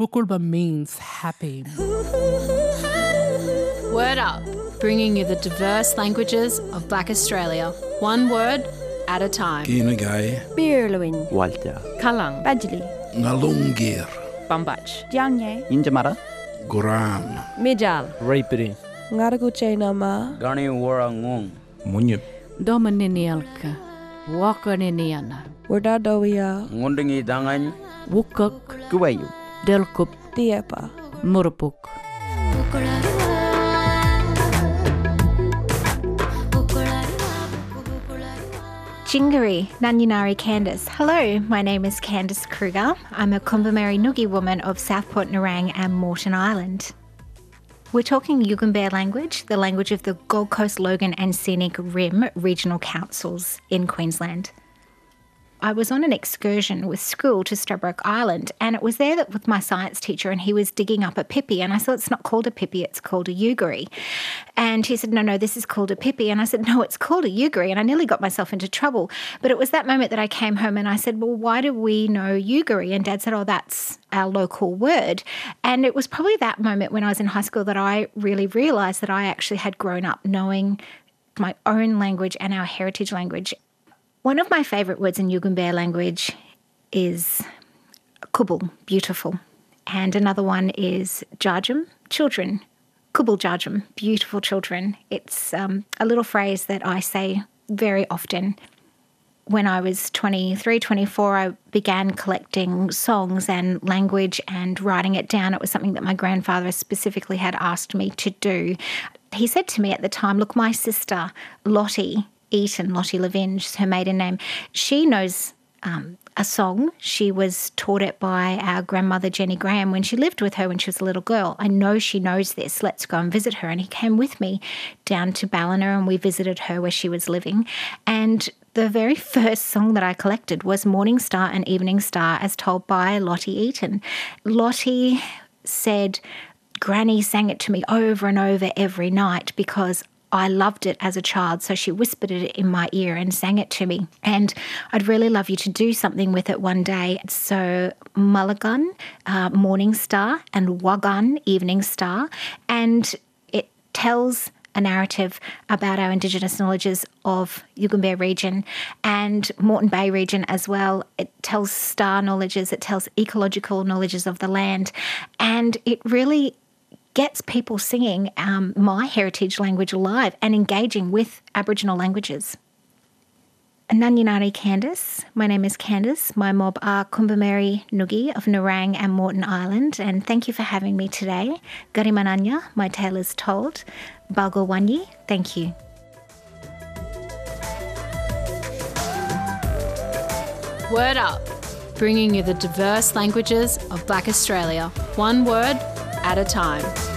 Pukulba means happy. Word Up, bringing you the diverse languages of Black Australia, one word at a time. Kinagay, Birluin, Walter, Kalang, Badjali, Ngalungir, Bambach, Jiangye, Injamara, Guram, Mijal, Raipiri, Ngaraguche Nama, Gani Warangong, Munyip, Domaninialka, Wakaniniana, Wardadowia, Ngundingi Dangan, Wukuk, Kuwayu, Delkup, Diepa, Murupuk. Jingari, Nanyunari Candice. Hello, my name is Candice Kruger. I'm a Kumbameri Noogie woman of Southport Nerang and Moreton Island. We're talking Yugambeh language, the language of the Gold Coast, Logan and Scenic Rim regional councils in Queensland. I was on an excursion with school to Stradbroke Island, and it was there that with my science teacher, and he was digging up a pippy, and I said, "It's not called a pippy; it's called a yugari." And he said, "No, no, this is called a pippy," and I said, "No, it's called a yugari," and I nearly got myself into trouble. But it was that moment that I came home and I said, "Well, why do we know yugari?" And Dad said, "Oh, that's our local word." And it was probably that moment when I was in high school that I really realised that I actually had grown up knowing my own language and our heritage language. One of my favourite words in Yugambeh language is kubul, beautiful. And another one is jarjum, children. Kubul jarjum, beautiful children. It's um, a little phrase that I say very often. When I was 23, 24, I began collecting songs and language and writing it down. It was something that my grandfather specifically had asked me to do. He said to me at the time, Look, my sister, Lottie, Eaton, Lottie Lavinge, her maiden name, she knows um, a song. She was taught it by our grandmother Jenny Graham when she lived with her when she was a little girl. I know she knows this. Let's go and visit her. And he came with me down to Ballina and we visited her where she was living. And the very first song that I collected was Morning Star and Evening Star as told by Lottie Eaton. Lottie said, Granny sang it to me over and over every night because I loved it as a child, so she whispered it in my ear and sang it to me. And I'd really love you to do something with it one day. So, Mulligan, uh, Morning Star, and Wagan, Evening Star. And it tells a narrative about our Indigenous knowledges of Yugambeh region and Moreton Bay region as well. It tells star knowledges, it tells ecological knowledges of the land, and it really gets people singing um, my heritage language alive and engaging with Aboriginal languages. Nanyunari Candice. My name is Candice. My mob are Kumbameri Nugi of Nerang and Moreton Island. And thank you for having me today. Garimananya, my tale is told. Balgowanyi, thank you. Word Up, bringing you the diverse languages of Black Australia, one word at a time.